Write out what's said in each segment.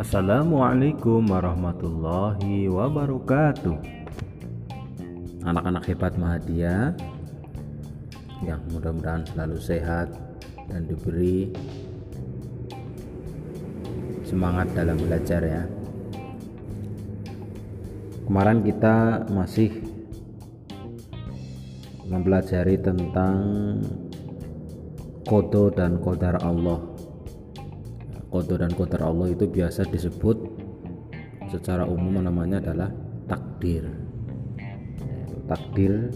Assalamualaikum warahmatullahi wabarakatuh. Anak-anak hebat Mahadia Yang mudah-mudahan selalu sehat Dan diberi Semangat dalam belajar ya. Kemarin kita masih Mempelajari tentang Kodo dan kodar Allah. Kodo dan kodar Allah itu biasa disebut secara umum namanya adalah takdir. Takdir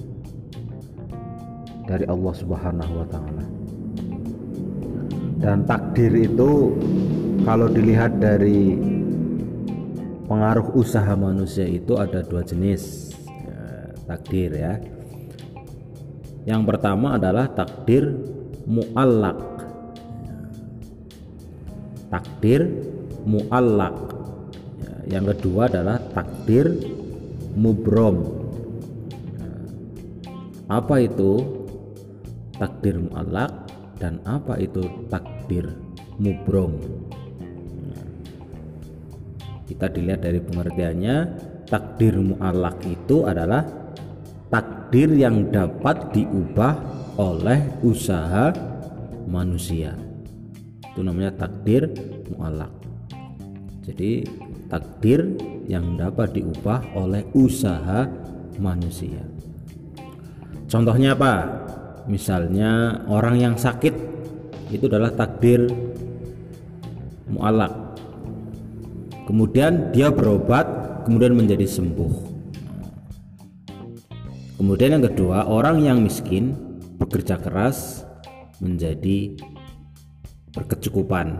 dari Allah Subhanahu wa taala. Dan takdir itu kalau dilihat dari pengaruh usaha manusia itu ada dua jenis ya, takdir ya. Yang pertama adalah takdir muallak takdir muallak ya, yang kedua adalah takdir mubrom. Apa itu takdir muallak dan apa itu takdir mubrom? Kita dilihat dari pengertiannya. Takdir muallak itu adalah takdir yang dapat diubah oleh usaha manusia. Itu namanya takdir mu'alak jadi takdir yang dapat diubah oleh usaha manusia. Contohnya apa? Misalnya orang yang sakit itu adalah takdir mu'alak kemudian dia berobat kemudian menjadi sembuh. Kemudian yang kedua orang yang miskin bekerja keras menjadi berkecukupan.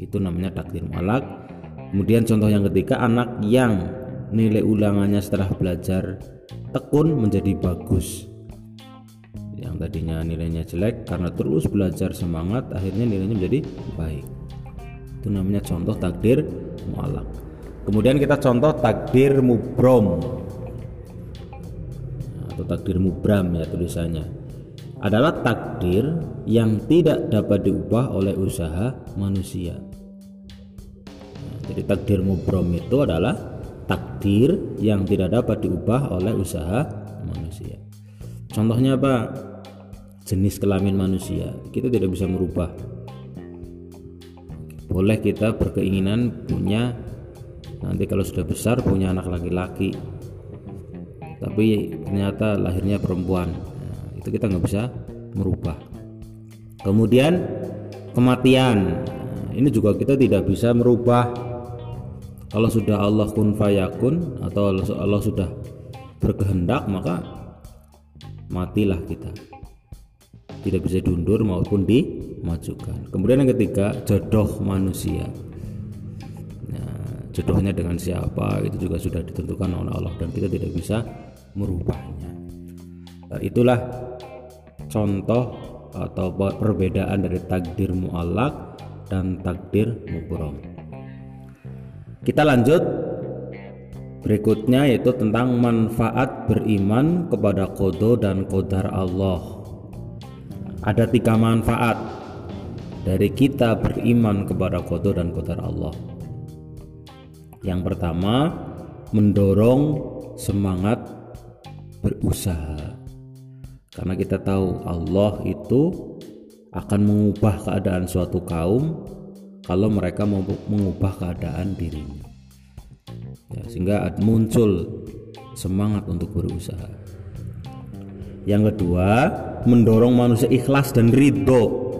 Itu namanya takdir mualak. Kemudian contoh yang ketiga anak yang nilai ulangannya setelah belajar tekun menjadi bagus. Yang tadinya nilainya jelek karena terus belajar semangat akhirnya nilainya menjadi baik. Itu namanya contoh takdir mualak. Kemudian kita contoh takdir mubrom atau takdir mubram ya tulisannya adalah takdir yang tidak dapat diubah oleh usaha manusia. Nah, jadi takdir mubrom itu adalah takdir yang tidak dapat diubah oleh usaha manusia. Contohnya apa? Jenis kelamin manusia kita tidak bisa merubah. Boleh kita berkeinginan punya nanti kalau sudah besar punya anak laki-laki, tapi ternyata lahirnya perempuan. Itu kita nggak bisa merubah. Kemudian kematian. Ini juga kita tidak bisa merubah. Kalau sudah Allah kun fayakun atau Allah sudah berkehendak maka matilah kita. Tidak bisa diundur maupun dimajukan. Kemudian yang ketiga jodoh manusia. Nah, jodohnya dengan siapa itu juga sudah ditentukan oleh Allah dan kita tidak bisa merubahnya. Nah, itulah contoh atau perbedaan dari takdir mu'allak dan takdir mubrom. Kita lanjut. Berikutnya yaitu tentang manfaat beriman kepada kodo dan kodar Allah. Ada tiga manfaat dari kita beriman kepada kodo dan kodar Allah. Yang pertama mendorong semangat berusaha. Karena kita tahu Allah itu akan mengubah keadaan suatu kaum kalau mereka mau mengubah keadaan dirinya. Ya, sehingga muncul semangat untuk berusaha. Yang kedua mendorong manusia ikhlas dan ridho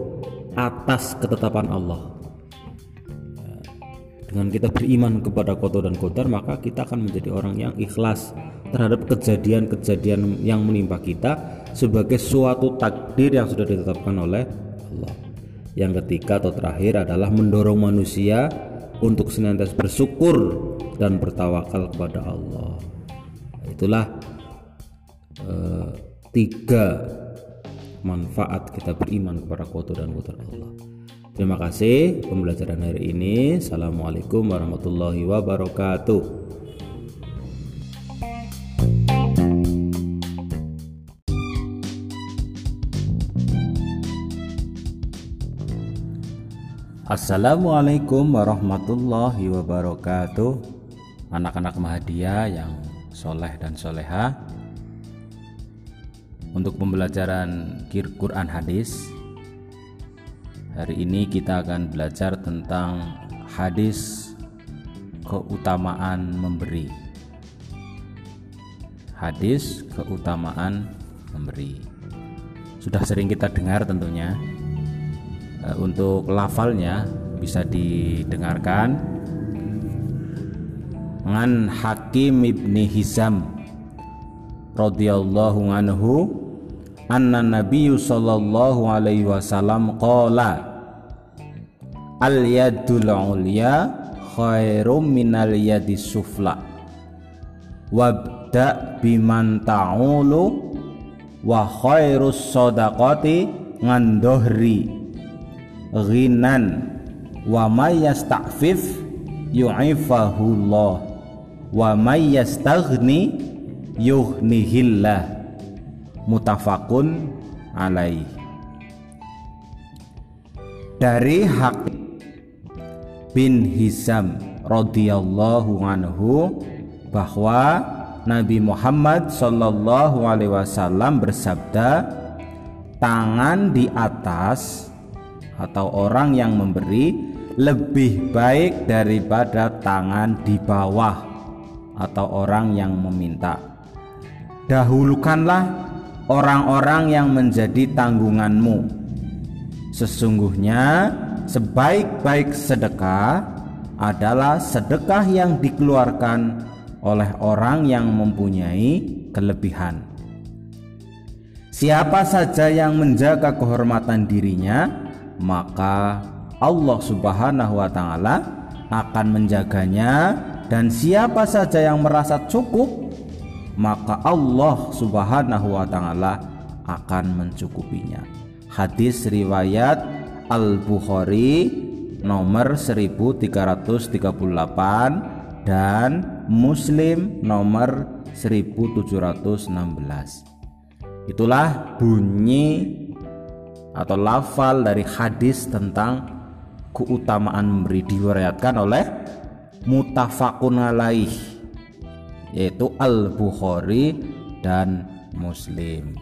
atas ketetapan Allah. Ya, dengan kita beriman kepada kotor dan kotor maka kita akan menjadi orang yang ikhlas terhadap kejadian-kejadian yang menimpa kita sebagai suatu takdir yang sudah ditetapkan oleh Allah. Yang ketiga atau terakhir adalah mendorong manusia untuk senantiasa bersyukur dan bertawakal kepada Allah. Itulah uh, tiga manfaat kita beriman kepada kuasa dan kudrat Allah. Terima kasih pembelajaran hari ini. Assalamualaikum warahmatullahi wabarakatuh. Assalamualaikum warahmatullahi wabarakatuh. Anak-anak Mahdia yang soleh dan soleha Untuk pembelajaran Quran hadis Hari ini kita akan belajar tentang hadis keutamaan memberi. Hadis keutamaan memberi. Sudah sering kita dengar tentunya untuk lafalnya bisa didengarkan. Ngan Hakim ibni Hizam radhiyallahu anhu anna nabiyyu sallallahu alaihi wasallam qala al yadul ulya khairum minal yadi sufla wabda biman ta'ulu wa khairus sadaqati ngandohri ghinan. Wa may yasta'fif yu'ifahullah wa may yastaghni yughnihillah. Mutafakun alaih. Dari hak bin Hisam radhiyallahu anhu bahwa Nabi Muhammad Shallallahu alaihi wasallam bersabda tangan di atas atau orang yang memberi lebih baik daripada tangan di bawah atau orang yang meminta. Dahulukanlah orang-orang yang menjadi tanggunganmu. Sesungguhnya sebaik-baik sedekah adalah sedekah yang dikeluarkan oleh orang yang mempunyai kelebihan. Siapa saja yang menjaga kehormatan dirinya, maka Allah Subhanahu wa taala akan menjaganya dan siapa saja yang merasa cukup maka Allah Subhanahu wa taala akan mencukupinya. Hadis riwayat Al-Bukhari nomor 1338 dan Muslim nomor 1716. Itulah bunyi atau lafal dari hadis tentang keutamaan memberi diriwayatkan oleh mutafakun alaih yaitu Al-Bukhari dan Muslim.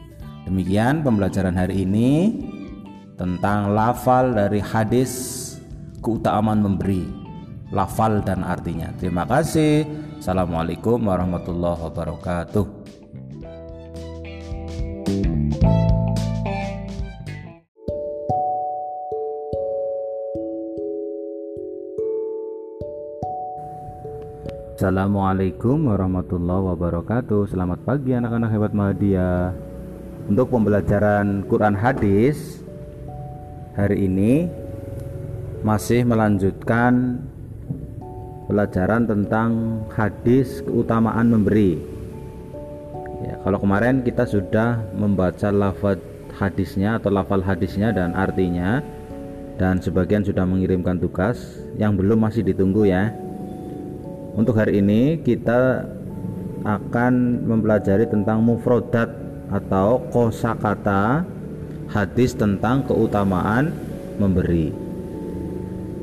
Demikian pembelajaran hari ini tentang lafal dari hadis keutamaan memberi, lafal dan artinya. Terima kasih. Assalamualaikum warahmatullahi wabarakatuh. Assalamualaikum warahmatullahi wabarakatuh. Selamat pagi anak-anak hebat Mahdia Untuk pembelajaran Quran Hadis Hari ini Masih melanjutkan Pelajaran tentang hadis keutamaan memberi. Ya, Kalau kemarin kita sudah membaca lafaz hadisnya atau lafal hadisnya dan artinya Dan sebagian sudah mengirimkan tugas Yang belum masih ditunggu ya untuk hari ini kita akan mempelajari tentang mufrodat atau kosakata hadis tentang keutamaan memberi.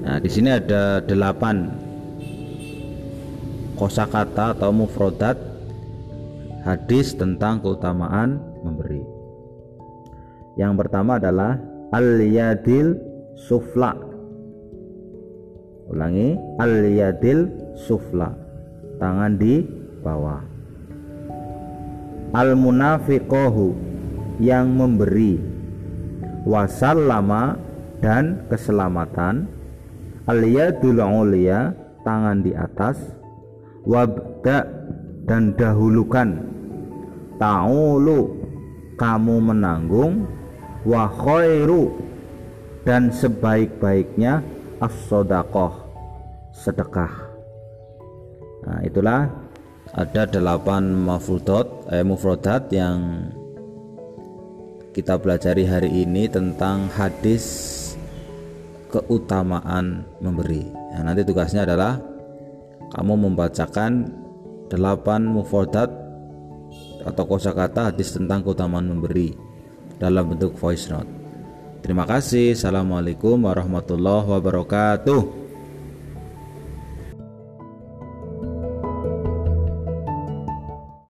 Nah, di sini ada delapan kosakata atau mufrodat hadis tentang keutamaan memberi. Yang pertama adalah al-yadil sufla. Ulangi, al-yadil sufla. Tangan di bawah. Al munafiqohu yang memberi wasallama dan keselamatan. Al yadul ulia tangan di atas. Wabda dan dahulukan. Ta'ulu kamu menanggung. Wa khairu dan sebaik-baiknya as-sodaqoh sedekah Nah, itulah ada delapan mafrudat eh, mufrodat yang kita pelajari hari ini tentang hadis keutamaan memberi. Nah, nanti tugasnya adalah kamu membacakan delapan mufrodat atau kosakata hadis tentang keutamaan memberi dalam bentuk voice note. Terima kasih. Assalamualaikum warahmatullahi wabarakatuh.